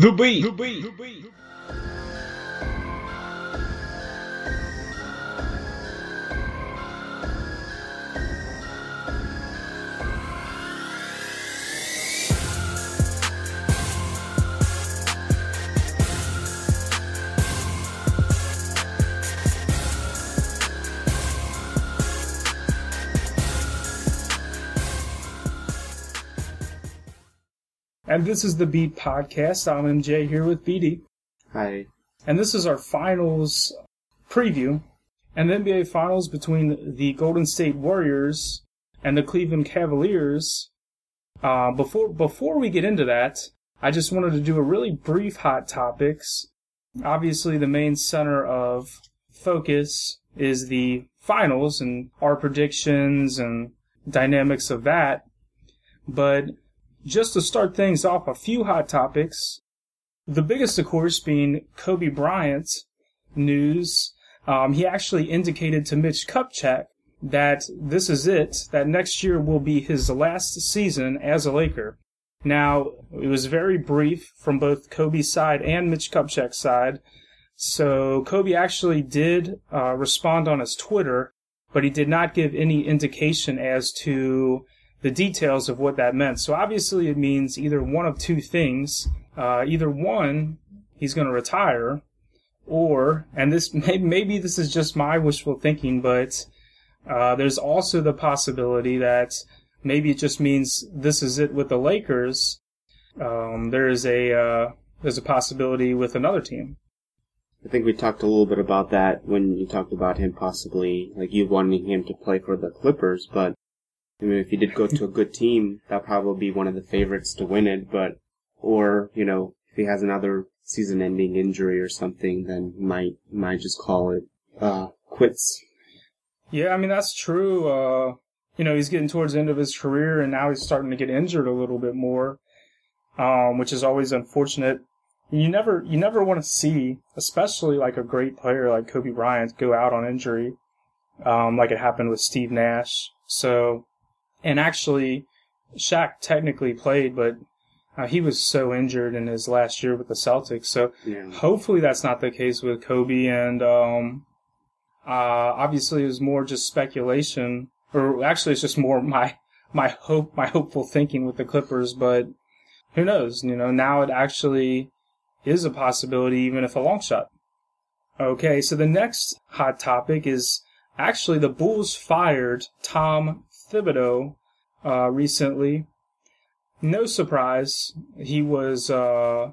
The beat. The And this is the Beat Podcast. I'm MJ here with BD. Hi. And this is our finals preview and the NBA finals between the Golden State Warriors and the Cleveland Cavaliers. Uh, before before we get into that, I just wanted to do a really brief hot topics. Obviously, the main center of focus is the finals and our predictions and dynamics of that. But just to start things off, a few hot topics. The biggest, of course, being Kobe Bryant news. Um, he actually indicated to Mitch Kupchak that this is it, that next year will be his last season as a Laker. Now, it was very brief from both Kobe's side and Mitch Kupchak's side. So Kobe actually did uh, respond on his Twitter, but he did not give any indication as to the details of what that meant. So obviously it means either one of two things. Uh, either one, he's going to retire, or, and this maybe this is just my wishful thinking, but uh, there's also the possibility that maybe it just means this is it with the Lakers. Um, there is a uh, there's a possibility with another team. I think we talked a little bit about that when you talked about him possibly, like you wanting him to play for the Clippers, but I mean, if he did go to a good team, that'll probably be one of the favorites to win it, but, or, you know, if he has another season ending injury or something, then might, might just call it, uh, quits. Yeah, I mean, that's true. Uh, you know, he's getting towards the end of his career and now he's starting to get injured a little bit more, um, which is always unfortunate. You never, you never want to see, especially like a great player like Kobe Bryant go out on injury, um, like it happened with Steve Nash. So, and actually, Shaq technically played, but uh, he was so injured in his last year with the Celtics. So Yeah. hopefully that's not the case with Kobe. And um, uh, obviously, it was more just speculation, or actually, it's just more my my hope, my hopeful thinking with the Clippers. But who knows? You know, now it actually is a possibility, even if a long shot. Okay, so the next hot topic is actually the Bulls fired Tom Thibodeau uh, recently. No surprise, he was uh,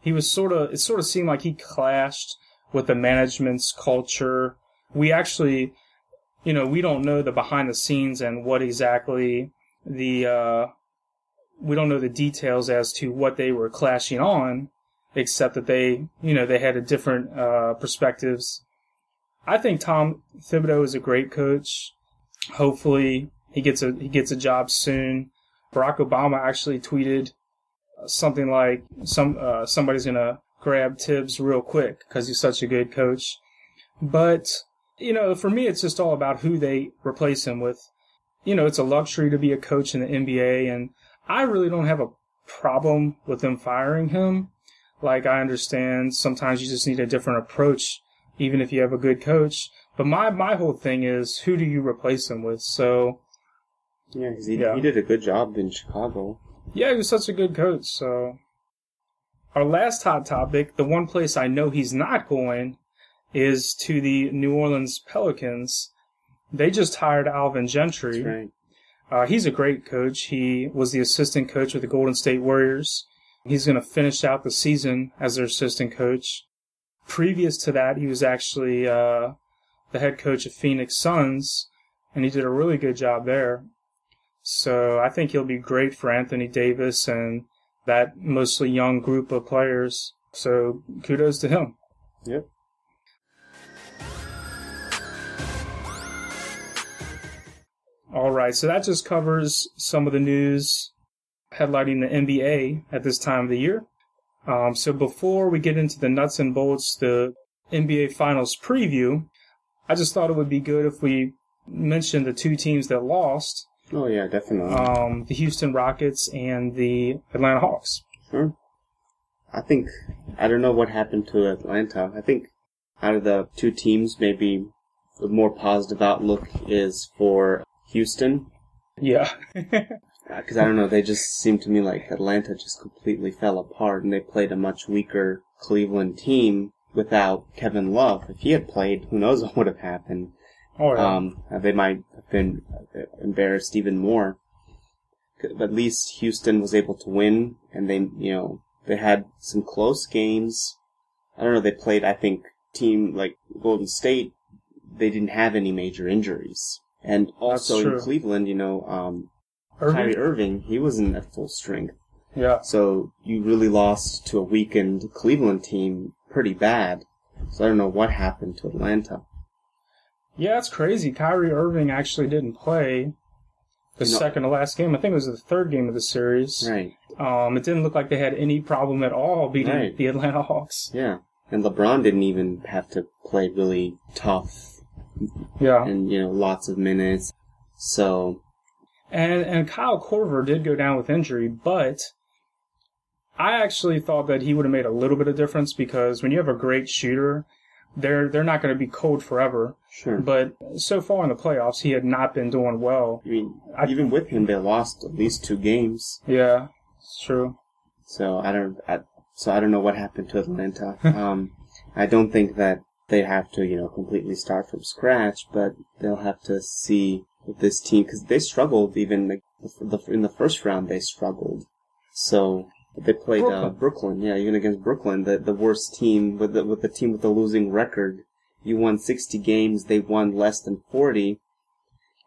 he was sort of it sort of seemed like he clashed with the management's culture. We actually, you know, we don't know the behind the scenes and what exactly the uh, we don't know the details as to what they were clashing on, except that they, you know, they had a different uh, perspectives. I think Tom Thibodeau is a great coach. Hopefully, he gets a he gets a job soon. Barack Obama actually tweeted something like some uh, somebody's gonna grab Thibs real quick because he's such a good coach. But you know, for me, it's just all about who they replace him with. You know, it's a luxury to be a coach in the NBA, and I really don't have a problem with them firing him. Like I understand sometimes you just need a different approach, even if you have a good coach. But my my whole thing is who do you replace him with? So Yeah, 'cause he, Yeah. he did a good job in Chicago. Yeah, he was such a good coach. So, our last hot topic, the one place I know he's not going, is to the New Orleans Pelicans. They just hired Alvin Gentry. Right. Uh, he's a great coach. He was the assistant coach with the Golden State Warriors. He's going to finish out the season as their assistant coach. Previous to that, he was actually uh, the head coach of Phoenix Suns, and he did a really good job there. So I think he'll be great for Anthony Davis and that mostly young group of players. So kudos to him. Yep. All right, so that just covers some of the news headlining the NBA at this time of the year. Um, so before we get into the nuts and bolts, the NBA Finals preview, I just thought it would be good if we mentioned the two teams that lost, Oh yeah, definitely. um, the Houston Rockets and the Atlanta Hawks. sure. I think I don't know what happened to Atlanta. I think out of the two teams, maybe the more positive outlook is for Houston. Yeah. Because I don't know, they just seem to me like Atlanta just completely fell apart, and they played a much weaker Cleveland team without Kevin Love. If he had played, who knows what would have happened. Oh, yeah. Um, they might have been embarrassed even more. But at least Houston was able to win, and they, you know, they had some close games. I don't know, they played, I think, team like Golden State, they didn't have any major injuries. And also in. Cleveland, you know, um, Irving? Kyrie Irving, he wasn't at full strength. Yeah. So you really lost to a weakened Cleveland team pretty bad. So I don't know what happened to Atlanta. Yeah, it's crazy. Kyrie Irving actually didn't play the know- second to last game. I think it was the third game of the series. Right. Um, it didn't look like they had any problem at all beating Right. the Atlanta Hawks. Yeah. And LeBron didn't even have to play really tough Yeah. and, you know, lots of minutes. So, And and Kyle Korver did go down with injury, but I actually thought that he would have made a little bit of difference because when you have a great shooter, they're they're not going to be cold forever. sure. But so far in the playoffs, he had not been doing well. I mean, I- even with him, they lost at least two games. Yeah, it's true. So I don't, I, so I don't know what happened to Atlanta. um, I don't think that they have to, you know, completely start from scratch, but they'll have to see with this team because they struggled even like, the, the, in the first round. They struggled. So they played Uh, Brooklyn. Brooklyn, yeah, even against Brooklyn, the the worst team with the with the team with the losing record. You won sixty games, they won less than forty,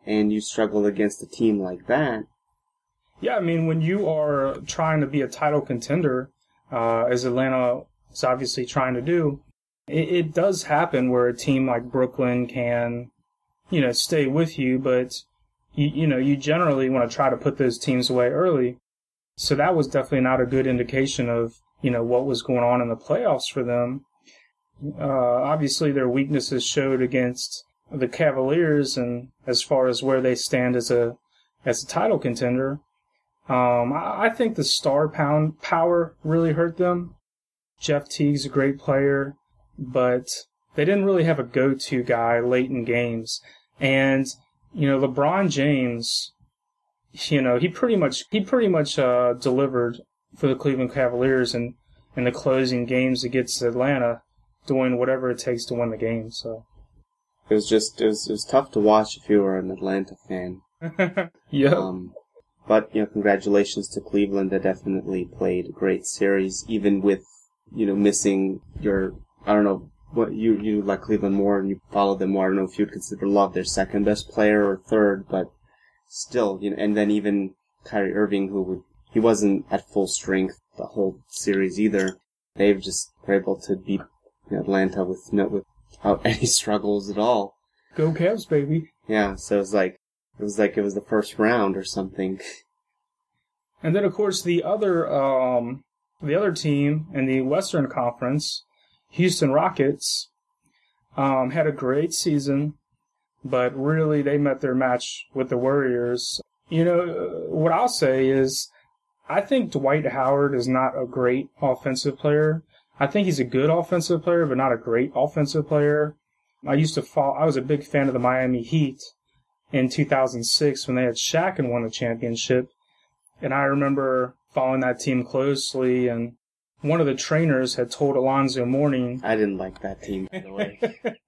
and you struggled against a team like that. Yeah, I mean, when you are trying to be a title contender, uh, as Atlanta is obviously trying to do, it, it does happen where a team like Brooklyn can, you know, stay with you, but you, you know, you generally want to try to put those teams away early. So that was definitely not a good indication of, you know, what was going on in the playoffs for them. Uh, obviously their weaknesses showed against the Cavaliers and as far as where they stand as a, as a title contender. Um, I, I think the star pound power really hurt them. Jeff Teague's a great player, but they didn't really have a go-to guy late in games. And, you know, LeBron James, you know, he pretty much, he pretty much, uh, delivered for the Cleveland Cavaliers in, in the closing games against Atlanta, doing whatever it takes to win the game, so. It was just it was it was tough to watch if you were an Atlanta fan. yeah. Um, but you know, congratulations to Cleveland. They definitely played a great series, even with you know missing your. I don't know what you you like Cleveland more and you follow them more. I don't know if you'd consider Love their second best player or third, but still, you know. And then even Kyrie Irving, who would he wasn't at full strength the whole series either. They've just were able to beat you know, Atlanta with no without any struggles at all. Go Cavs, baby. Yeah, so it was like it was like it was the first round or something. And then, of course, the other um, the other team in the Western Conference, Houston Rockets, um, had a great season, but really they met their match with the Warriors. You know, what I'll say is, I think Dwight Howard is not a great offensive player. I think he's a good offensive player, but not a great offensive player. I used to follow, I was a big fan of the Miami Heat in 2006 when they had Shaq and won the championship. And I remember following that team closely, and one of the trainers had told Alonzo Mourning I didn't like that team, by the way.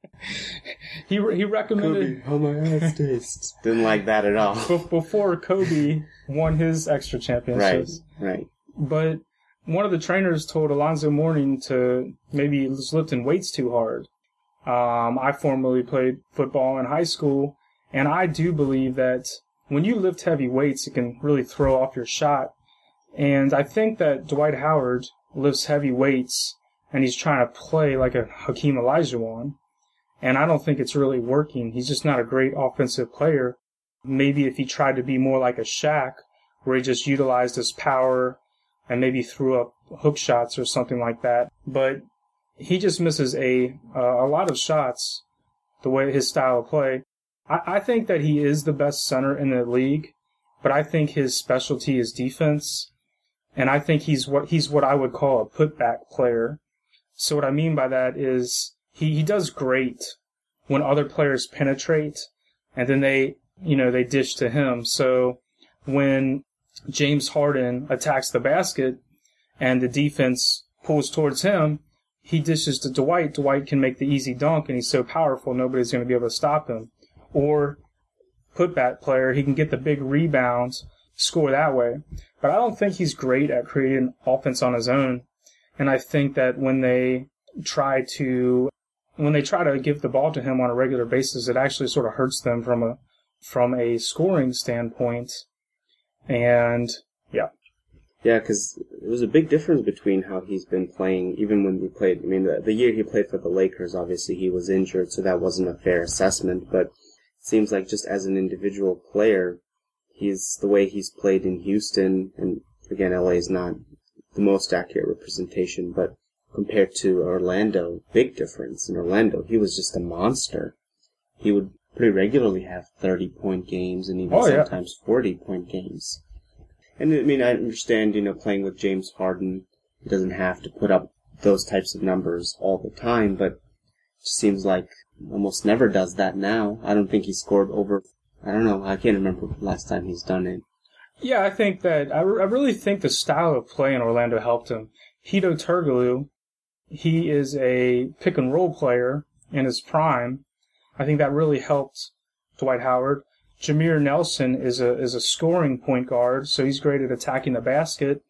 he he recommended how my ass tastes. Didn't like that at all. be- before Kobe won his extra right, championships. right. right. But one of the trainers told Alonzo Mourning to maybe he was lifting weights too hard. Um, I formerly played football in high school, and I do believe that when you lift heavy weights, it can really throw off your shot. And I think that Dwight Howard lifts heavy weights, and he's trying to play like a Hakeem Olajuwon. And I don't think it's really working. He's just not a great offensive player. Maybe if he tried to be more like a Shaq, where he just utilized his power and maybe threw up hook shots or something like that. But he just misses a uh, a lot of shots the way his style of play. I, I think that he is the best center in the league, but I think his specialty is defense. And I think he's what he's what I would call a putback player. So what I mean by that is he, he does great when other players penetrate and then they you know they dish to him. So when James Harden attacks the basket and the defense pulls towards him, he dishes to Dwight. Dwight can make the easy dunk and he's so powerful nobody's going to be able to stop him. Or putback player, he can get the big rebounds, score that way. But I don't think he's great at creating offense on his own. And I think that when they try to when they try to give the ball to him on a regular basis, it actually sort of hurts them from a from a scoring standpoint. And yeah, Yeah, because there was a big difference between how he's been playing, even when he played. I mean, the, the year he played for the Lakers, obviously he was injured, so that wasn't a fair assessment. But it seems like just as an individual player, he's the way he's played in Houston, and again, LA is not the most accurate representation, but compared to Orlando, big difference. In Orlando, he was just a monster. He would pretty regularly have 30 point games and even Oh, yeah. sometimes 40 point games. And I mean, I understand, you know, playing with James Harden, he doesn't have to put up those types of numbers all the time, but it just seems like almost never does that now. I don't think he scored over, I don't know, I can't remember the last time he's done it. yeah, I think that I, re- I really think the style of play in Orlando helped him. Hedo Turkoglu, he is a pick and roll player in his prime. I think that really helped Dwight Howard. Jameer Nelson is a is a scoring point guard, so he's great at attacking the basket.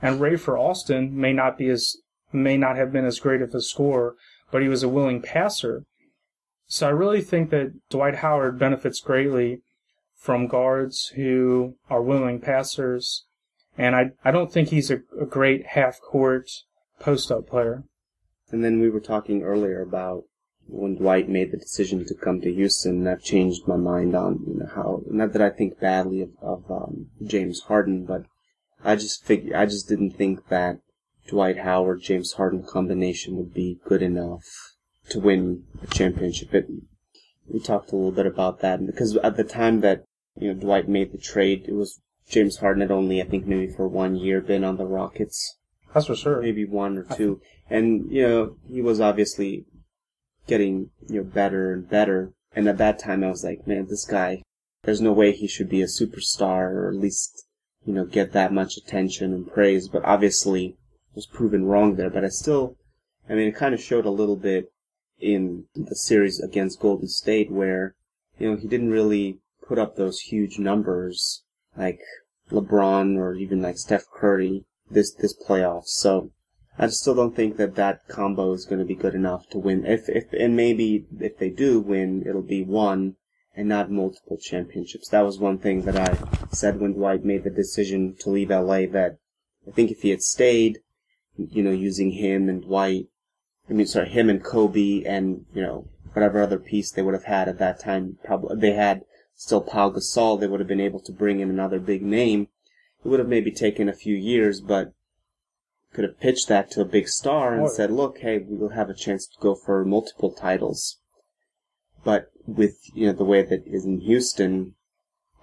And Rafer Alston may not be as may not have been as great of a scorer, but he was a willing passer. So I really think that Dwight Howard benefits greatly from guards who are willing passers, and I I don't think he's a, a great half court post up player. And then we were talking earlier about when Dwight made the decision to come to Houston, that changed my mind on you know how not that I think badly of, of um, James Harden, but I just figure I just didn't think that Dwight Howard James Harden combination would be good enough to win a championship. It, we talked a little bit about that because at the time that you know Dwight made the trade, it was James Harden had only I think maybe for one year been on the Rockets That's for sure. maybe one or two. And, you know, he was obviously getting, you know, better and better. And at that time I was like, man, this guy, there's no way he should be a superstar or at least, you know, get that much attention and praise. But obviously was proven wrong there. But I still, I mean, it kind of showed a little bit in the series against Golden State where, you know, he didn't really put up those huge numbers like LeBron or even like Steph Curry this, this playoffs. So, I still don't think that that combo is going to be good enough to win. If, if, and maybe if they do win, it'll be one and not multiple championships. That was one thing that I said when Dwight made the decision to leave LA that I think if he had stayed, you know, using him and Dwight, I mean, sorry, him and Kobe and, you know, whatever other piece they would have had at that time, probably, they had still Paul Gasol, they would have been able to bring in another big name. It would have maybe taken a few years, but could have pitched that to a big star and said, look, hey, we'll have a chance to go for multiple titles. But with, you know, the way that is in Houston,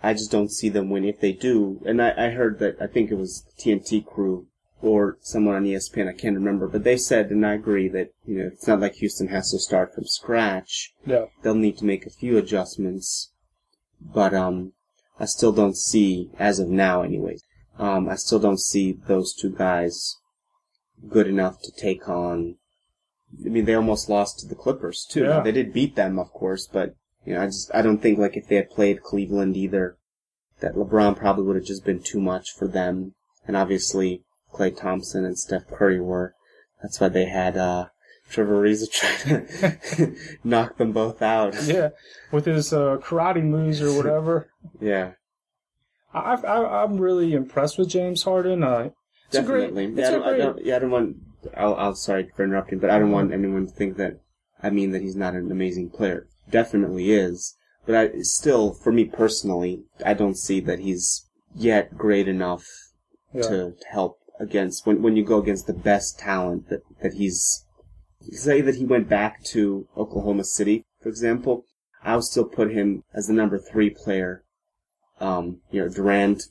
I just don't see them win if they do. And I, I heard that, I think it was TNT crew or someone on ESPN, I can't remember, but they said, and I agree that, you know, it's not like Houston has to start from scratch. Yeah. They'll need to make a few adjustments. But, um, I still don't see, as of now anyways, um, I still don't see those two guys good enough to take on. I mean, they almost lost to the Clippers too. Yeah. They did beat them, of course, but you know, I just I don't think like if they had played Cleveland either, that LeBron probably would have just been too much for them. And obviously, Klay Thompson and Steph Curry were. That's why they had uh, Trevor Ariza try to knock them both out. Yeah. With his uh, karate moves or whatever. Yeah, I, I, I'm really impressed with James Harden. Uh, it's a great, definitely. it's yeah, I a don't, I great, don't, yeah, I don't want. I'll, I'll sorry for interrupting, but I don't want anyone to think that I mean that he's not an amazing player. Definitely is, but I still, for me personally, I don't see that he's yet great enough yeah. to help against when when you go against the best talent that that he's. Say that he went back to Oklahoma City, for example. I would still put him as the number three player. Um, you know, Durant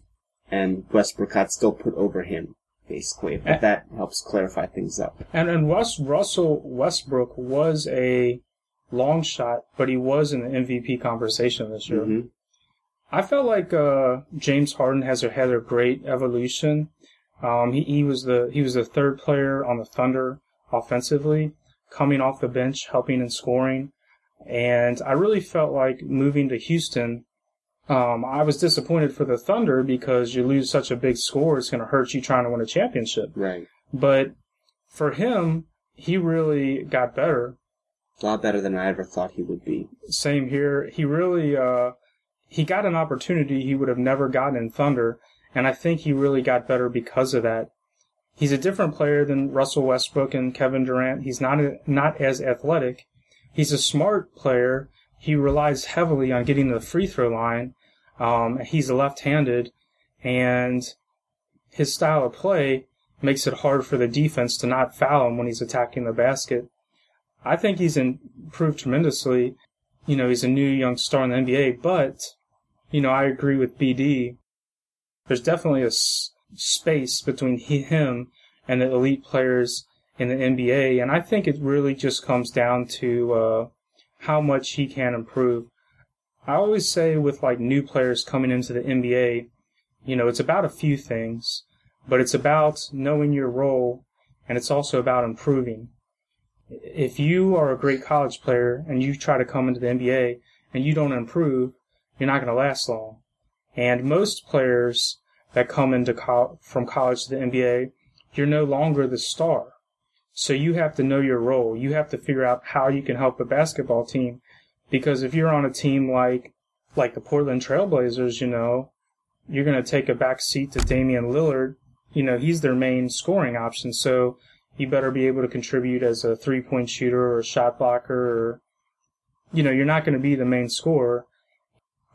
and Westbrook I'd still put over him. basically. But that helps clarify things up. And and Russ, Russell Westbrook was a long shot, but he was in the MVP conversation this year. Mhm. I felt like uh, James Harden has had a great evolution. Um, he, he was the he was the third player on the Thunder offensively, coming off the bench, helping and scoring. And I really felt like moving to Houston. Um, I was disappointed for the Thunder because you lose such a big score, it's going to hurt you trying to win a championship. Right. But for him, he really got better. A lot better than I ever thought he would be. Same here. He really uh, he got an opportunity he would have never gotten in Thunder, and I think he really got better because of that. He's a different player than Russell Westbrook and Kevin Durant. He's not not as athletic. He's a smart player. He relies heavily on getting to the free throw line. Um, he's left-handed, and his style of play makes it hard for the defense to not foul him when he's attacking the basket. I think he's improved tremendously. You know, he's a new young star in the NBA, but, you know, I agree with BD. There's definitely a s- space between he, him and the elite players in the NBA, and I think it really just comes down to uh, how much he can improve. I always say with like new players coming into the NBA, you know, it's about a few things, but it's about knowing your role, and it's also about improving if you are a great college player and you try to come into the NBA and you don't improve, you're not going to last long. And most players that come into co- from college to the NBA, you're no longer the star. So you have to know your role. You have to figure out how you can help a basketball team. Because if you're on a team like like the Portland Trailblazers, you know, you're going to take a back seat to Damian Lillard. You know, he's their main scoring option. So you better be able to contribute as a three point shooter or a shot blocker or, you know, you're not going to be the main scorer.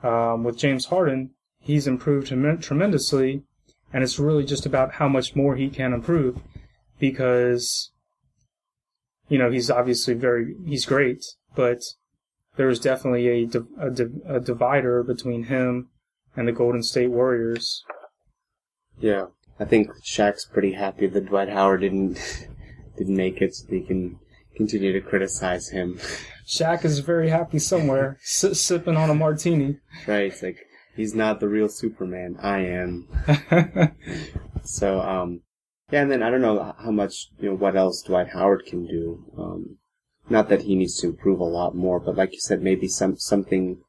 Um, with James Harden, he's improved trem- tremendously, and it's really just about how much more he can improve because, you know, he's obviously very, he's great, but there's definitely a, a, a divider between him and the Golden State Warriors. Yeah. I think Shaq's pretty happy that Dwight Howard didn't didn't make it, so he can continue to criticize him. Shaq is very happy somewhere, si- sipping on a martini. Right? It's like he's not the real Superman. I am. So, um, yeah, and then I don't know how much you know what else Dwight Howard can do. Um, not that he needs to improve a lot more, but like you said, maybe some something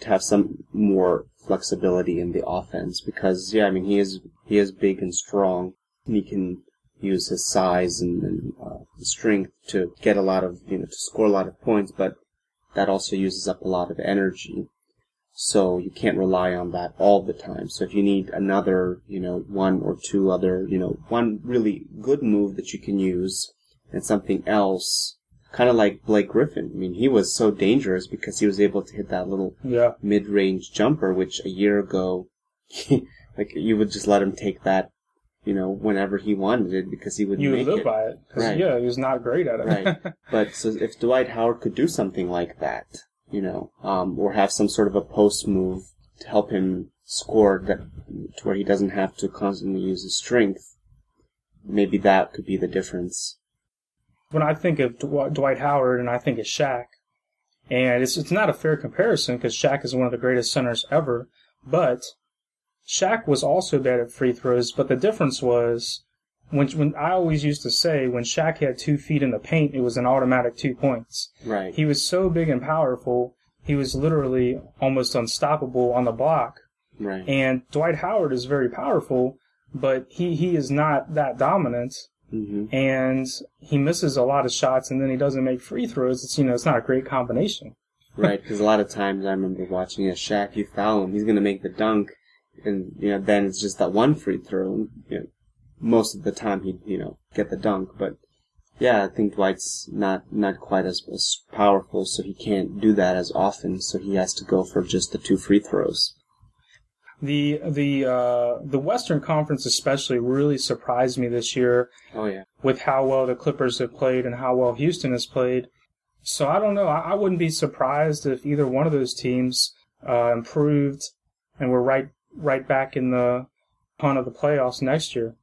to have some more flexibility in the offense because yeah, I mean he is he is big and strong, and he can use his size and, and uh, strength to get a lot of you know to score a lot of points, but that also uses up a lot of energy. So you can't rely on that all the time. So if you need another, you know, one or two other, you know, one really good move that you can use and something else, kind of like Blake Griffin. I mean, he was so dangerous because he was able to hit that little yeah. mid-range jumper, which a year ago, like you would just let him take that, you know, whenever he wanted it because he would You would make live it. by it. Right. Yeah, he was not great at it. Right. But so if Dwight Howard could do something like that, you know, um, or have some sort of a post move to help him score that to where he doesn't have to constantly use his strength, maybe that could be the difference. when I think of Dw- Dwight Howard and I think of Shaq, and it's it's not a fair comparison because Shaq is one of the greatest centers ever, but Shaq was also bad at free throws. But the difference was when when I always used to say when Shaq had two feet in the paint, it was an automatic two points. Right. He was so big and powerful, he was literally almost unstoppable on the block. right. And Dwight Howard is very powerful, but he, he is not that dominant hmm and he misses a lot of shots and then he doesn't make free throws. It's you know it's not a great combination. Right. Because a lot of times I remember watching a Shaq, you foul him, he's gonna make the dunk, and you know then it's just that one free throw. And, you know, most of the time he'd you know get the dunk, but yeah, I think Dwight's not not quite as, as powerful, so he can't do that as often. So he has to go for just the two free throws. The the uh, the Western Conference especially really surprised me this year Oh yeah. with how well the Clippers have played and how well Houston has played. So I don't know. I, I wouldn't be surprised if either one of those teams uh, improved and we're right right back in the hunt of the playoffs next year.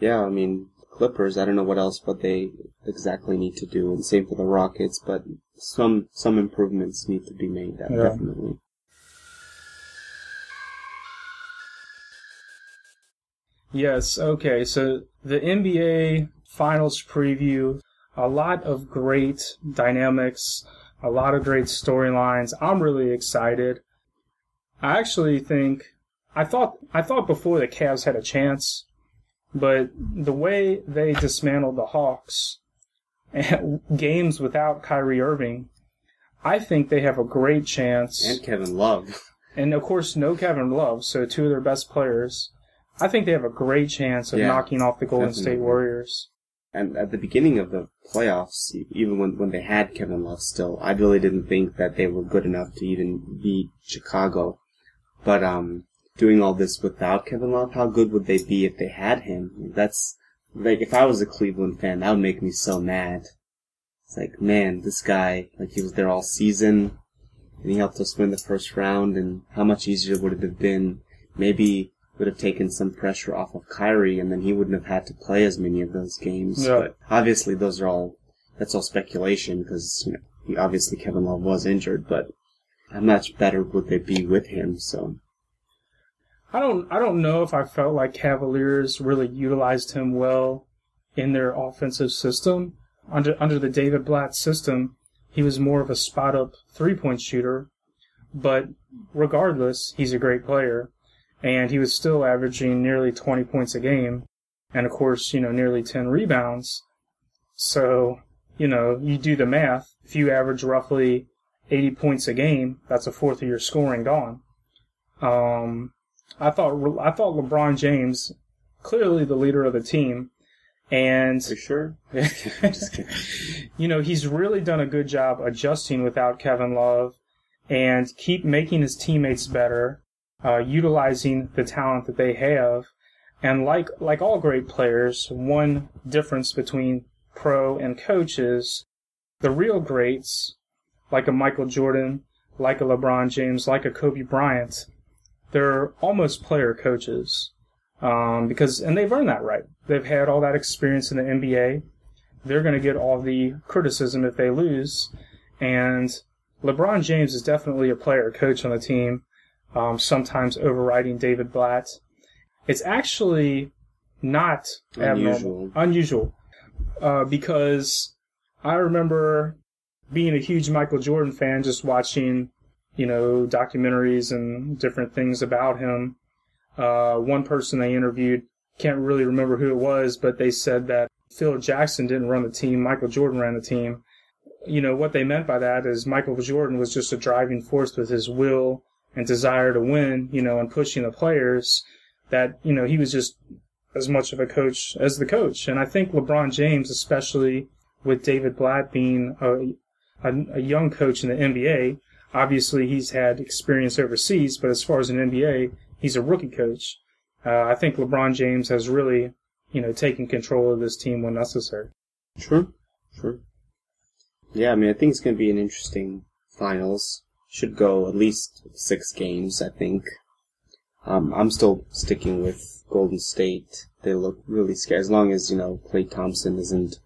Yeah, I mean, Clippers, I don't know what else but they exactly need to do, and same for the Rockets, but some some improvements need to be made, uh, Yeah. definitely. Yes, okay. So the NBA Finals preview, a lot of great dynamics, a lot of great storylines. I'm really excited. I actually think I thought I thought before the Cavs had a chance, but the way they dismantled the Hawks games without Kyrie Irving, I think they have a great chance. And Kevin Love. And of course, no Kevin Love, so two of their best players. I think they have a great chance of Yeah, knocking off the Golden State. Warriors. And at the beginning of the playoffs, even when, when they had Kevin Love still, I really didn't think that they were good enough to even beat Chicago. But, um, doing all this without Kevin Love, how good would they be if they had him? That's, like, if I was a Cleveland fan, that would make me so mad. It's like, man, this guy, like, he was there all season, and he helped us win the first round, and how much easier would it have been? Maybe would have taken some pressure off of Kyrie, and then he wouldn't have had to play as many of those games. Yeah. But obviously, those are all that's all speculation because you know obviously Kevin Love was injured, but how much better would they be with him? So I don't I don't know if I felt like Cavaliers really utilized him well in their offensive system. Under under the David Blatt system, he was more of a spot up three point shooter, but regardless, he's a great player. And he was still averaging nearly twenty points a game and of course, you know, nearly ten rebounds. So, you know, you do the math. If you average roughly eighty points a game, that's a fourth of your scoring gone. Um I thought I thought LeBron James, clearly the leader of the team, and for sure, you know he's really done a good job adjusting without Kevin Love, and keep making his teammates better, uh, utilizing the talent that they have, and like like all great players, one difference between pro and coach is the real greats, like a Michael Jordan, like a LeBron James, like a Kobe Bryant they're almost player coaches um, because and they've earned that right. They've had all that experience in the NBA. They're going to get all the criticism if they lose, and LeBron James is definitely a player coach on the team. Um, sometimes overriding David Blatt. It's actually not Unusual. unusual, uh, because I remember being a huge Michael Jordan fan, just watching you know, documentaries and different things about him. Uh, one person they interviewed, can't really remember who it was, but they said that Phil Jackson didn't run the team, Michael Jordan ran the team. You know, what they meant by that is Michael Jordan was just a driving force with his will and desire to win, you know, and pushing the players that, you know, he was just as much of a coach as the coach. And I think LeBron James, especially with David Blatt being a, a, a young coach in the NBA, obviously he's had experience overseas, but as far as an NBA, he's a rookie coach. Uh, I think LeBron James has really, you know, taken control of this team when necessary. Sure, sure. Yeah, I mean, I think it's going to be an interesting finals. Should go at least six games, I think. Um, I'm still sticking with Golden State. They look really scary, as long as, you know, Klay Thompson isn't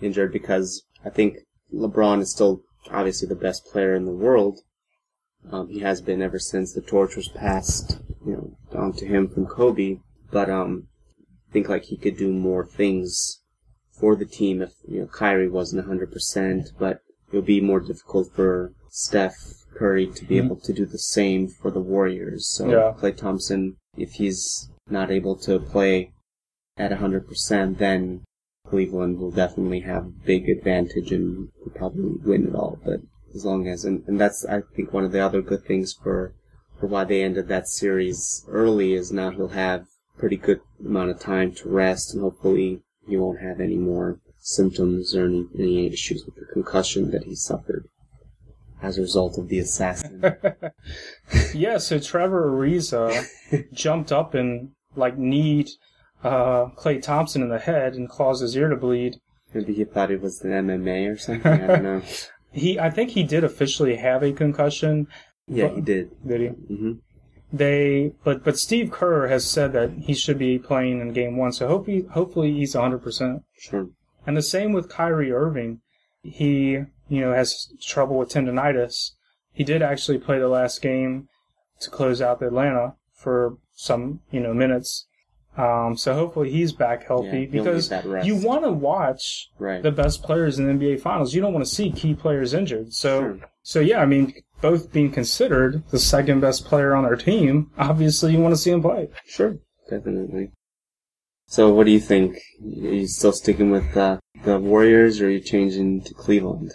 injured, because I think LeBron is still obviously the best player in the world. Um, he has been ever since the torch was passed, you know, on to him from Kobe. But, um, I think like he could do more things for the team if you know Kyrie wasn't 100%, but it'll be more difficult for Steph Curry to be Mhm. able to do the same for the Warriors. So Yeah. Klay Thompson, if he's not able to play at 100%, then Cleveland will definitely have a big advantage will probably win it all. But as long as, and, and that's I think one of the other good things for for why they ended that series early is now he'll have pretty good amount of time to rest and hopefully he won't have any more symptoms or any, any issues with the concussion that he suffered as a result of the assassin. yeah, so Trevor Ariza jumped up and like kneed uh, Klay Thompson in the head and caused his ear to bleed. Maybe he thought it was an MMA or something. I don't know. He, I think he did officially have a concussion. Yeah, he did. Did he? hmm they but but Steve Kerr has said that he should be playing in game one, so hopefully hopefully he's 100. percent Sure. And the same with Kyrie Irving. He you know has trouble with tendonitis. He did actually play the last game to close out the Atlanta for some you know minutes. Um, so hopefully he's back healthy Yeah, because you want to watch Right. the best players in the NBA Finals. You don't want to see key players injured. So, Sure. so yeah, I mean, both being considered the second best player on their team, obviously you want to see him play. Sure. Definitely. So what do you think? Are you still sticking with uh, the Warriors or are you changing to Cleveland?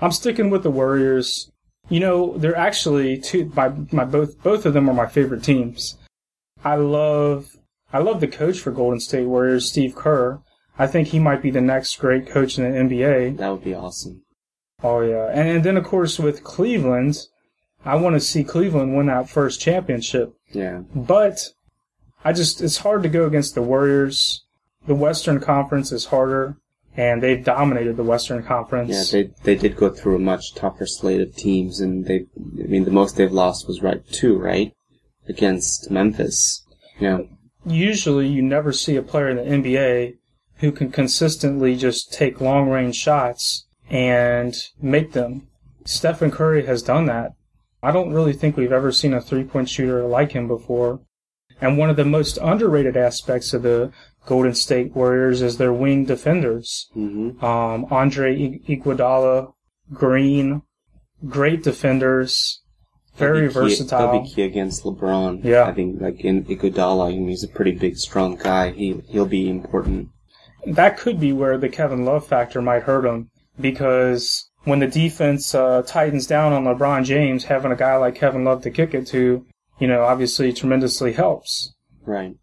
I'm sticking with the Warriors. You know, they're actually two. My my both both of them are my favorite teams. I love I love the coach for Golden State Warriors, Steve Kerr. I think he might be the next great coach in the NBA. That would be awesome. Oh yeah, and, and then of course with Cleveland, I want to see Cleveland win that first championship. Yeah. But I just it's hard to go against the Warriors. The Western Conference is harder, and they've dominated the Western Conference. Yeah, they they did go through a much tougher slate of teams, and they, I mean, the most they've lost was right two, right, against Memphis. Yeah, Usually, you never see a player in the NBA who can consistently just take long range shots and make them. Stephen Curry has done that. I don't really think we've ever seen a three point shooter like him before. And one of the most underrated aspects of the Golden State Warriors is their wing defenders. hmm um, Andre Iguodala, Green, great defenders, very versatile. They'll be key against LeBron. Yeah. I think like in Iguodala, I mean, he's a pretty big, strong guy. He he'll be important. that could be where the Kevin Love factor might hurt him because when the defense uh, tightens down on LeBron James, having a guy like Kevin Love to kick it to, you know, obviously tremendously helps. Right.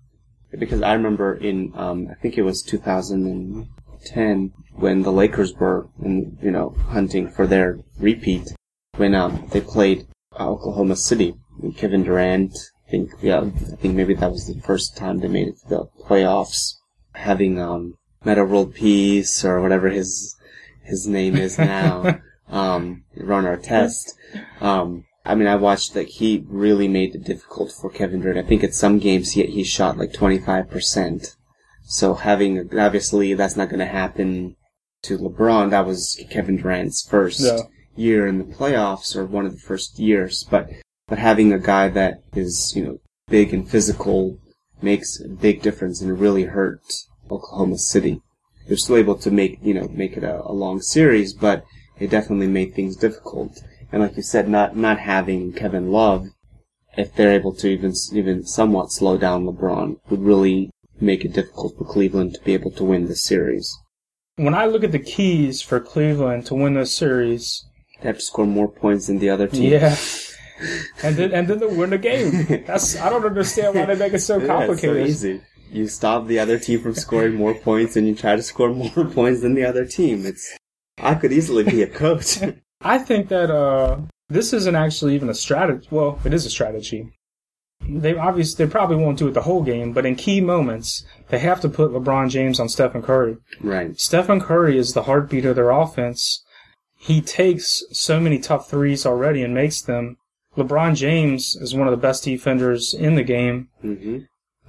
Because I remember in, um, I think it was 2010 when the Lakers were, in, you know, hunting for their repeat when um, they played Oklahoma City. And Kevin Durant, I think, yeah, I think maybe that was the first time they made it to the playoffs. Having um, Metta World Peace or whatever his his name is now, um, Ron Artest. Um, I mean, I watched like he really made it difficult for Kevin Durant. I think at some games he he shot like twenty five percent. So having obviously that's not going to happen to LeBron. That was Kevin Durant's first Yeah. Year in the playoffs or one of the first years. But but having a guy that is you know big and physical makes a big difference and really hurt Oklahoma City. They're still able to make you know make it a, a long series, but it definitely made things difficult. And like you said, not not having Kevin Love, if they're able to even even somewhat slow down LeBron, would really make it difficult for Cleveland to be able to win this series. When I look at the keys for Cleveland to win this series, They have to score more points than the other team. yeah. And then and then to win the game. That's I don't understand why they make it so Yeah, it's so easy. You stop the other team from scoring more points, and you try to score more points than the other team. It's I could easily be a coach. I think that uh, this isn't actually even a strategy. Well, it is a strategy. They obviously they probably won't do it the whole game, but in key moments they have to put LeBron James on Stephen Curry. right. Stephen Curry is the heartbeat of their offense. He takes so many tough threes already and makes them. LeBron James is one of the best defenders in the game. hmm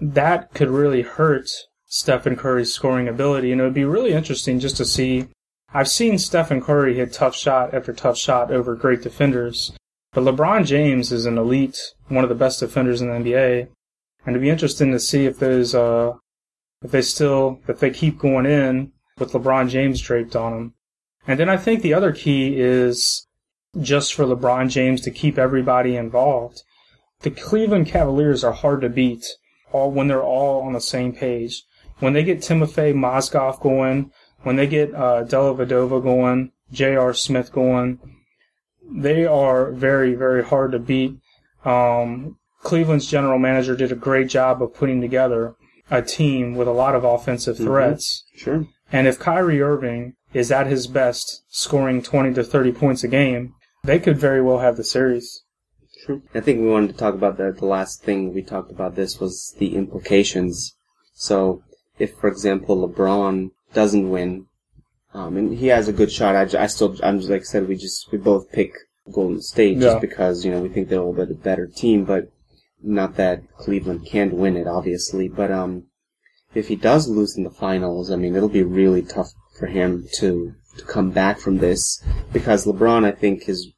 That could really hurt Stephen Curry's scoring ability, and it would be really interesting just to see. I've seen Stephen Curry hit tough shot after tough shot over great defenders, but LeBron James is an elite, one of the best defenders in the NBA, and it'd be interesting to see if those, uh, if they still, if they keep going in with LeBron James draped on them. And then I think the other key is just for LeBron James to keep everybody involved. The Cleveland Cavaliers are hard to beat all when they're all on the same page. When they get Timofey Mozgov going, when they get uh, Dellavedova going, J.R. Smith going, they are very, very hard to beat. Um, Cleveland's general manager did a great job of putting together a team with a lot of offensive threats. Sure. And if Kyrie Irving is at his best, scoring 20 to 30 points a game, they could very well have the series. I think we wanted to talk about the the last thing we talked about. This was the implications. So, if for example LeBron doesn't win, um, and he has a good shot, I still, I'm just like I said, we just we both pick Golden State just Yeah. because you know we think they're a little bit a better team. But not that Cleveland can't win it, obviously, but um, if he does lose in the finals, I mean, it'll be really tough for him to to come back from this because LeBron, I think, is,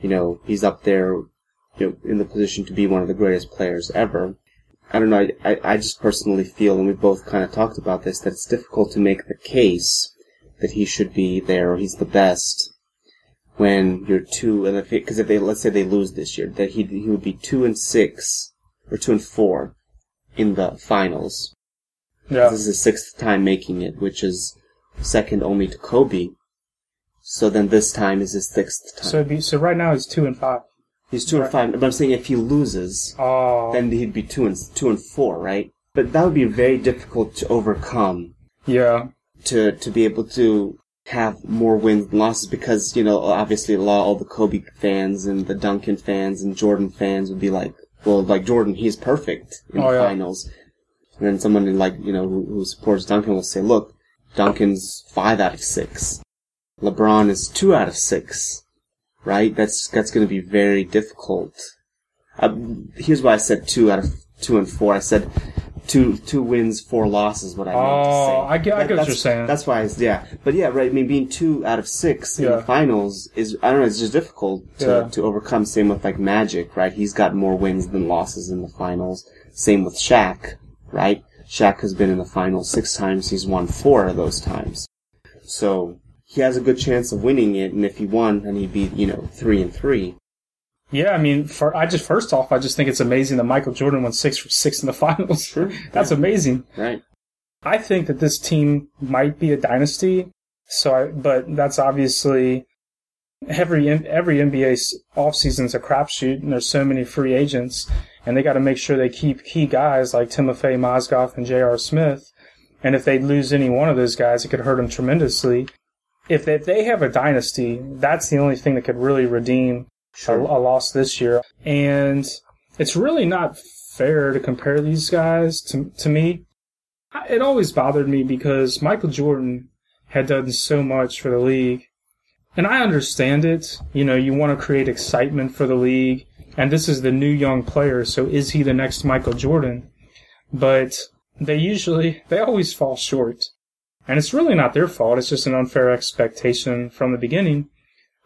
you know, he's up there, you know, in the position to be one of the greatest players ever. I don't know. I, I just personally feel, and we both kind of talked about this, that it's difficult to make the case that he should be there or he's the best when you're two and if because if they let's say they lose this year, that he he would be two and six or two and four in the finals. Yeah. This is his sixth time making it, which is second only to Kobe. So then this time is his sixth time. So it'd be, so right now he's two and five. He's two and five. But I'm saying if he loses, Oh, then he'd be two and two and four, right? But that would be very difficult to overcome yeah, to to be able to have more wins than losses because you know obviously a lot all the Kobe fans and the Duncan fans and Jordan fans would be like, well, like Jordan, he's perfect in Oh, the yeah. finals, and then someone like you know who, who supports Duncan will say, look, Duncan's five out of six, LeBron is two out of six, right? That's that's going to be very difficult. Uh, here's why I said two out of two and four. I said two two wins, four losses. What I meant to say. Oh, I get- I get what you're saying. That's why, it's, yeah. But yeah, right. I mean, being two out of six in Yeah. the finals is I don't know. It's just difficult to Yeah. to overcome. Same with like Magic, right? He's got more wins than losses in the finals. Same with Shaq, right? Shaq has been in the finals six times. He's won four of those times. So he has a good chance of winning it. And if he won, then he'd be you know three and three. yeah. I mean, for I just first off, I just think it's amazing that Michael Jordan won six for six in the finals. Sure. That's amazing. Right. I think that this team might be a dynasty. So, I, but that's obviously every every NBA s- offseason is a crapshoot, and there's so many free agents, and they got to make sure they keep key guys like Timofey Mozgov and J.R. Smith. And if they lose any one of those guys, it could hurt them tremendously. If they, if they have a dynasty, that's the only thing that could really redeem a, a loss this year. And it's really not fair to compare these guys to to me. It always bothered me because Michael Jordan had done so much for the league. And I understand it. You know, you want to create excitement for the league. And this is the new young player, so is he the next Michael Jordan? But they usually, they always fall short. And it's really not their fault. It's just an unfair expectation from the beginning.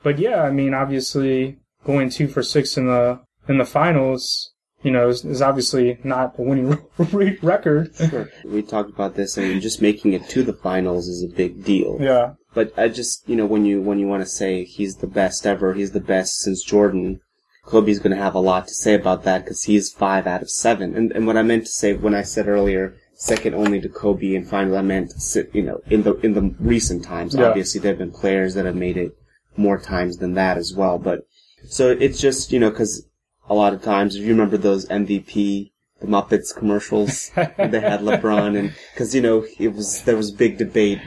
But yeah, I mean, obviously going two for six in the, in the finals, you know, is, is obviously not a winning re- record. Sure. We talked about this, and just making it to the finals is a big deal. Yeah. But I just, you know, when you when you want to say he's the best ever, he's the best since Jordan. Kobe's going to have a lot to say about that because he's five out of seven. And and what I meant to say when I said earlier, second only to Kobe and finally I meant, you know, in the in the recent times. Yeah. Obviously, there have been players that have made it more times than that as well. But so it's just, you know, because a lot of times, if you remember those MVP, the Muppets commercials, they had LeBron, and because you know it was there was big debate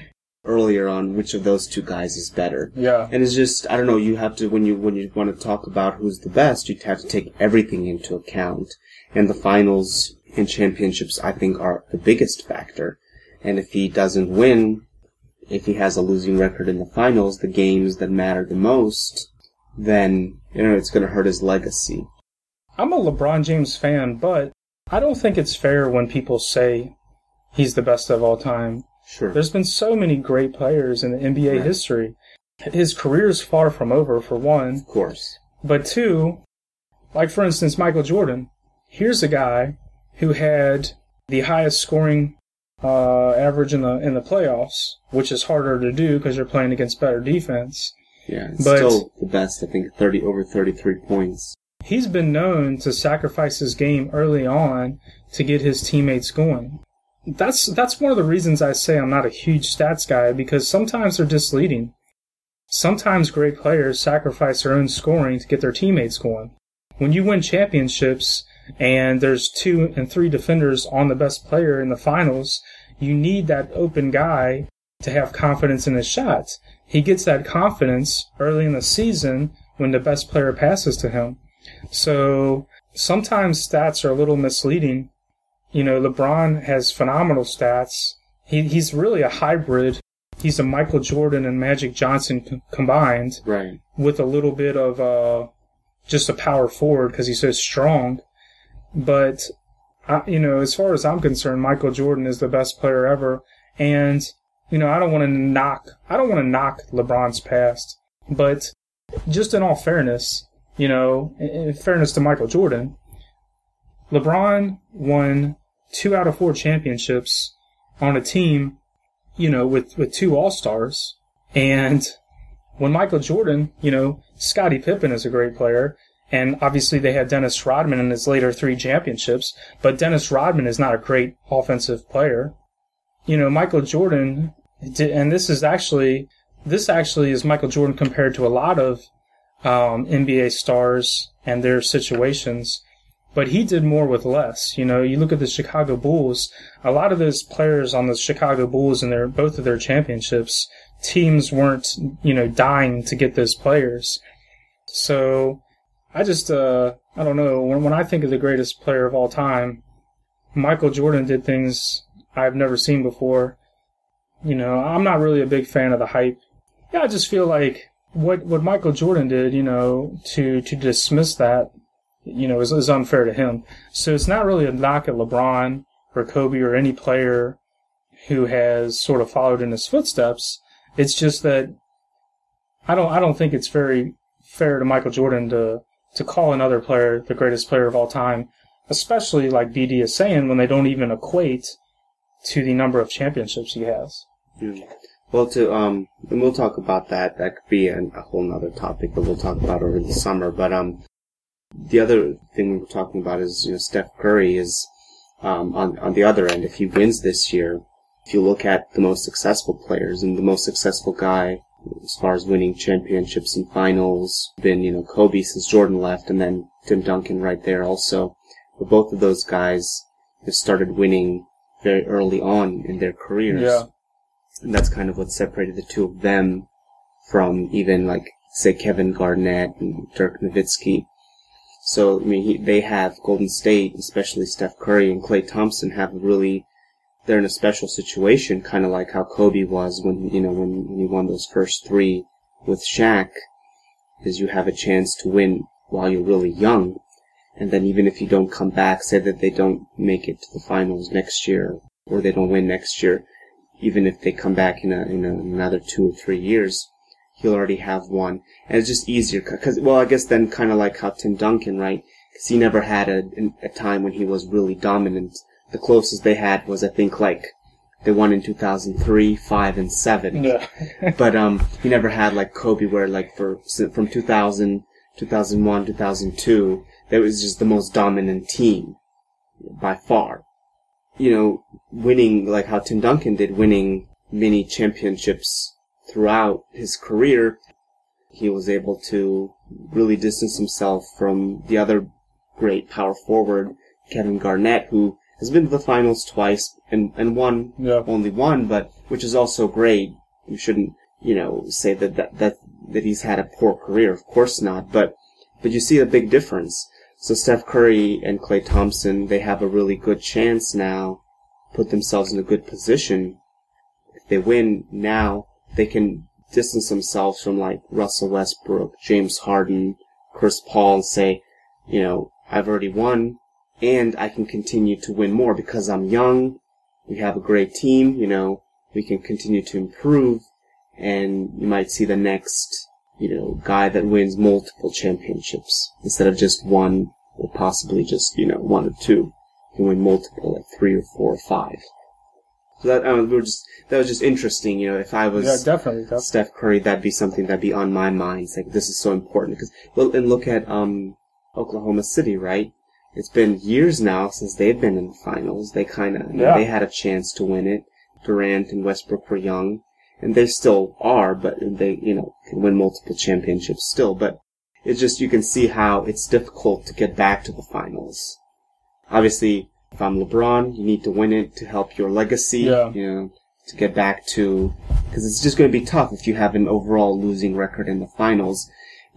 earlier on which of those two guys is better. Yeah. And it's just I don't know. You have to when you when you want to talk about who's the best, you have to take everything into account. And the finals and championships, I think, are the biggest factor. And if he doesn't win, if he has a losing record in the finals, the games that matter the most, then you know it's going to hurt his legacy. I'm a LeBron James fan, but I don't think it's fair when people say he's the best of all time. Sure. There's been so many great players in the NBA Right. history. His career is far from over, for one. of course. But two, like for instance, Michael Jordan. Here's a guy who had the highest scoring uh, average in the in the playoffs, which is harder to do because you're playing against better defense. Yeah, But- still the best. I think thirty over thirty-three points. He's been known to sacrifice his game early on to get his teammates going. That's that's one of the reasons I say I'm not a huge stats guy because sometimes they're misleading. Sometimes great players sacrifice their own scoring to get their teammates going. When you win championships and there's two and three defenders on the best player in the finals, you need that open guy to have confidence in his shots. He gets that confidence early in the season when the best player passes to him. So sometimes stats are a little misleading. You know, LeBron has phenomenal stats. He, he's really a hybrid. He's a Michael Jordan and Magic Johnson c- combined Right. with a little bit of uh, just a power forward because he's so strong. but I, you know, as far as I'm concerned, Michael Jordan is the best player ever, and you know, I don't want to knock, I don't want to knock LeBron's past, but just in all fairness, you know, in fairness to Michael Jordan, LeBron won two out of four championships on a team, you know, with, with two All Stars. And when Michael Jordan, you know, Scottie Pippen is a great player. And obviously they had Dennis Rodman in his later three championships, but Dennis Rodman is not a great offensive player. You know, Michael Jordan and this is actually this actually is Michael Jordan compared to a lot of um, NBA stars and their situations, but he did more with less. You know, you look at the Chicago Bulls. A lot of those players on the Chicago Bulls and their both of their championships, teams weren't you know dying to get those players. So I just uh, I don't know when when I think of the greatest player of all time, Michael Jordan did things I've never seen before you know, I'm not really a big fan of the hype. Yeah, I just feel like what what Michael Jordan did, you know, to to dismiss that, you know, is, is unfair to him. So it's not really a knock at LeBron or Kobe or any player who has sort of followed in his footsteps. It's just that I don't I don't think it's very fair to Michael Jordan to to call another player the greatest player of all time, especially like BD is saying when they don't even equate to the number of championships he has. Well, to um, and we'll talk about that. That could be an, a whole other topic that we'll talk about over the summer. But um, the other thing we were talking about is you know Steph Curry is um, on on the other end. If he wins this year, if you look at the most successful players and the most successful guy as far as winning championships and finals, been you know Kobe since Jordan left, and then Tim Duncan right there also. But both of those guys have started winning very early on in their careers. Yeah. And that's kind of what separated the two of them from even like say Kevin Garnett and Dirk Nowitzki. So I mean, he, they have Golden State, especially Steph Curry and Klay Thompson, have really they're in a special situation, kind of like how Kobe was when you know when, when he won those first three with Shaq, because you have a chance to win while you're really young, and then even if you don't come back, say that they don't make it to the finals next year or they don't win next year, even if they come back in, a, in a, another two or three years, he'll already have one. And it's just easier, cause, well, I guess then kind of like how Tim Duncan, right? Cause he never had a, a time when he was really dominant. The closest they had was, I think, like, they won in 2003, 5, and 7. Yeah. but, um, he never had like Kobe where like for, from 2000, 2001, 2002, that was just the most dominant team by far you know, winning like how Tim Duncan did, winning many championships throughout his career, he was able to really distance himself from the other great power forward, Kevin Garnett, who has been to the finals twice and, and won yeah. only one, but which is also great. You shouldn't, you know, say that, that, that, that he's had a poor career. Of course not. But, but you see a big difference. So Steph Curry and Klay Thompson, they have a really good chance now, put themselves in a good position. If they win now, they can distance themselves from like Russell Westbrook, James Harden, Chris Paul and say, you know, I've already won and I can continue to win more because I'm young. We have a great team, you know, we can continue to improve and you might see the next you know, guy that wins multiple championships instead of just one or possibly just, you know, one or two. He win multiple, like three or four or five. So that, um, we were just, that was just interesting, you know, if I was yeah, definitely, definitely. Steph Curry, that'd be something that'd be on my mind. It's like, this is so important because, well, and look at, um, Oklahoma City, right? It's been years now since they've been in the finals. They kind of, yeah. they had a chance to win it. Durant and Westbrook were young and they still are, but they, you know, can win multiple championships still, but it's just, you can see how it's difficult to get back to the finals. Obviously, if I'm LeBron, you need to win it to help your legacy, yeah. you know, to get back to, because it's just going to be tough if you have an overall losing record in the finals.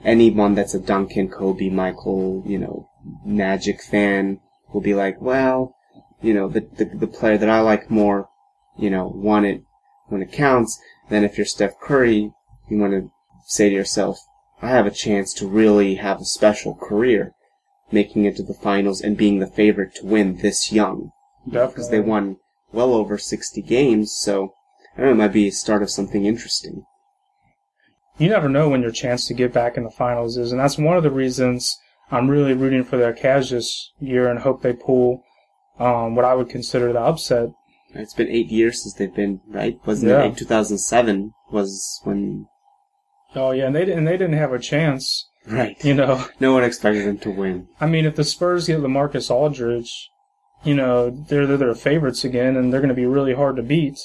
Anyone that's a Duncan, Kobe, Michael, you know, Magic fan will be like, well, you know, the, the, the player that I like more, you know, won it when it counts. Then if you're Steph Curry, you want to say to yourself, I have a chance to really have a special career. Making it to the finals and being the favorite to win this young. Because they won well over 60 games, so I don't know, it might be a start of something interesting. You never know when your chance to get back in the finals is, and that's one of the reasons I'm really rooting for their Cavs this year and hope they pull um, what I would consider the upset. It's been eight years since they've been, right? Wasn't Yeah. it 2007 was when, Oh yeah, and they and they didn't have a chance. Right. You know, No one expected them to win. I mean, if the Spurs get LaMarcus Aldridge, you know they're they're, they're favorites again, and they're going to be really hard to beat.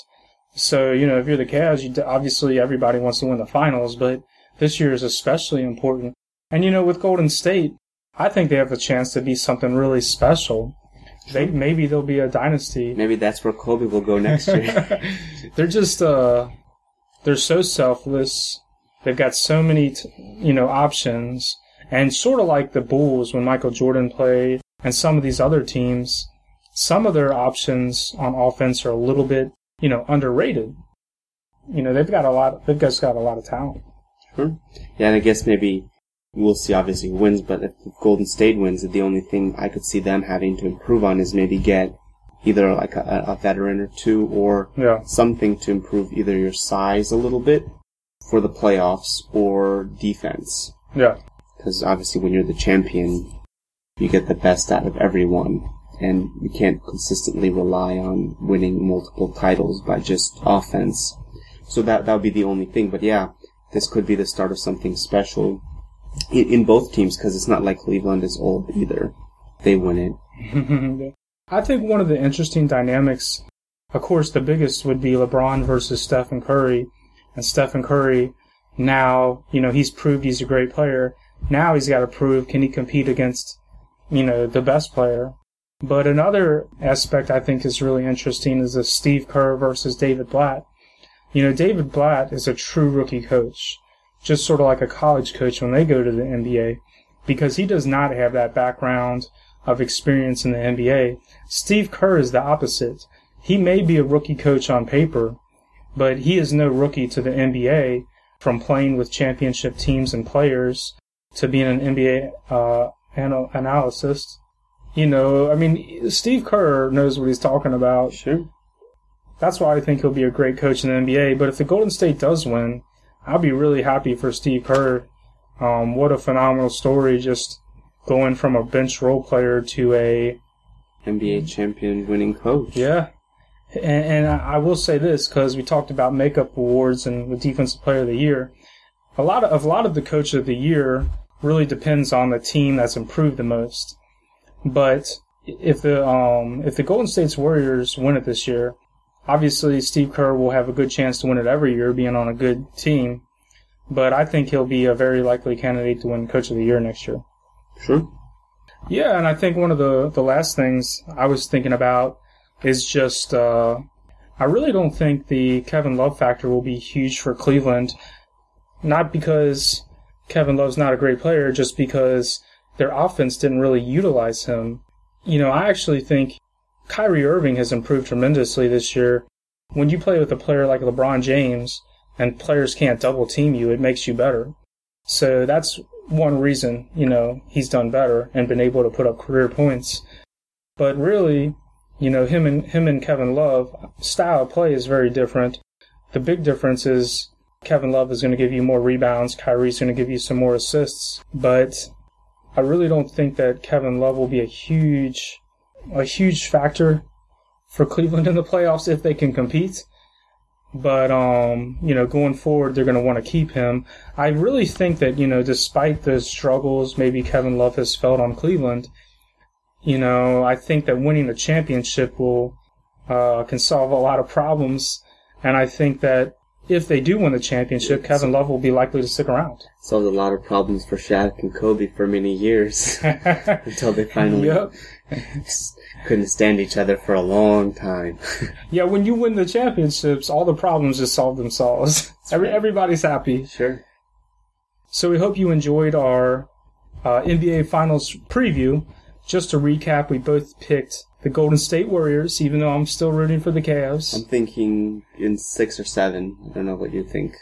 So you know, if you're the Cavs, you, obviously everybody wants to win the finals, but this year is especially important. And you know, with Golden State, I think they have a chance to be something really special. They maybe they'll be a dynasty. Maybe that's where Kobe will go next year. they're just uh, they're so selfless. They've got so many, t- you know, options, and sort of like the Bulls when Michael Jordan played, and some of these other teams. Some of their options on offense are a little bit, you know, underrated. You know, they've got a lot. They've just got a lot of talent. Sure. Yeah, and I guess maybe we'll see obviously who wins, but if Golden State wins, the only thing I could see them having to improve on is maybe get either like a, a veteran or two or Yeah, something to improve either your size a little bit for the playoffs or defense. yeah, Because obviously when you're the champion, you get the best out of everyone. And you can't consistently rely on winning multiple titles by just offense. So that that would be the only thing. But yeah, this could be the start of something special in, in both teams because it's not like Cleveland is old either. They win it. I think one of the interesting dynamics, of course, the biggest would be LeBron versus Stephen Curry. And Stephen Curry, now, you know, he's proved he's a great player. Now he's got to prove can he compete against, you know, the best player. But another aspect I think is really interesting is the Steve Kerr versus David Blatt. You know, David Blatt is a true rookie coach, just sort of like a college coach when they go to the NBA, because he does not have that background of experience in the NBA. Steve Kerr is the opposite. He may be a rookie coach on paper, but he is no rookie to the NBA from playing with championship teams and players to being an NBA uh, anal- analyst. You know, I mean, Steve Kerr knows what he's talking about. Sure. That's why I think he'll be a great coach in the NBA. But if the Golden State does win, I'll be really happy for Steve Kerr. Um, what a phenomenal story! Just going from a bench role player to a NBA champion winning coach. yeah. And, and I will say this because we talked about makeup awards and the defensive player of the year. A lot of a lot of the coach of the year really depends on the team that's improved the most. But if the um if the Golden State's Warriors win it this year, obviously Steve Kerr will have a good chance to win it every year, being on a good team. But I think he'll be a very likely candidate to win Coach of the Year next year. Sure. Yeah, and I think one of the the last things I was thinking about is just uh, I really don't think the Kevin Love factor will be huge for Cleveland. Not because Kevin Love's not a great player, just because their offense didn't really utilize him. You know, I actually think Kyrie Irving has improved tremendously this year. When you play with a player like LeBron James and players can't double team you, it makes you better. So that's one reason, you know, he's done better and been able to put up career points. But really, you know, him and him and Kevin Love style of play is very different. The big difference is Kevin Love is going to give you more rebounds, Kyrie's going to give you some more assists, but I really don't think that Kevin Love will be a huge a huge factor for Cleveland in the playoffs if they can compete. But um, you know, going forward, they're going to want to keep him. I really think that you know, despite the struggles maybe Kevin Love has felt on Cleveland, you know, I think that winning the championship will uh, can solve a lot of problems, and I think that if they do win the championship, Kevin Love will be likely to stick around. Solved a lot of problems for Shaq and Kobe for many years until they finally Yep. couldn't stand each other for a long time. Yeah, when you win the championships, all the problems just solve themselves. Every, everybody's happy. sure. So we hope you enjoyed our uh, NBA Finals preview. Just to recap, we both picked the Golden State Warriors, even though I'm still rooting for the Cavs. I'm thinking in six or seven. I don't know what you think.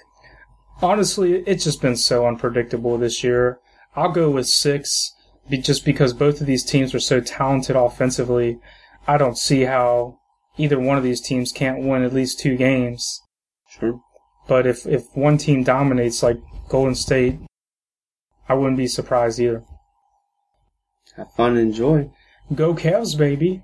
Honestly, it's just been so unpredictable this year. I'll go with six, just because both of these teams are so talented offensively, I don't see how either one of these teams can't win at least two games. Sure. But if if one team dominates like Golden State, I wouldn't be surprised either. Have fun and enjoy. Go Cavs, baby!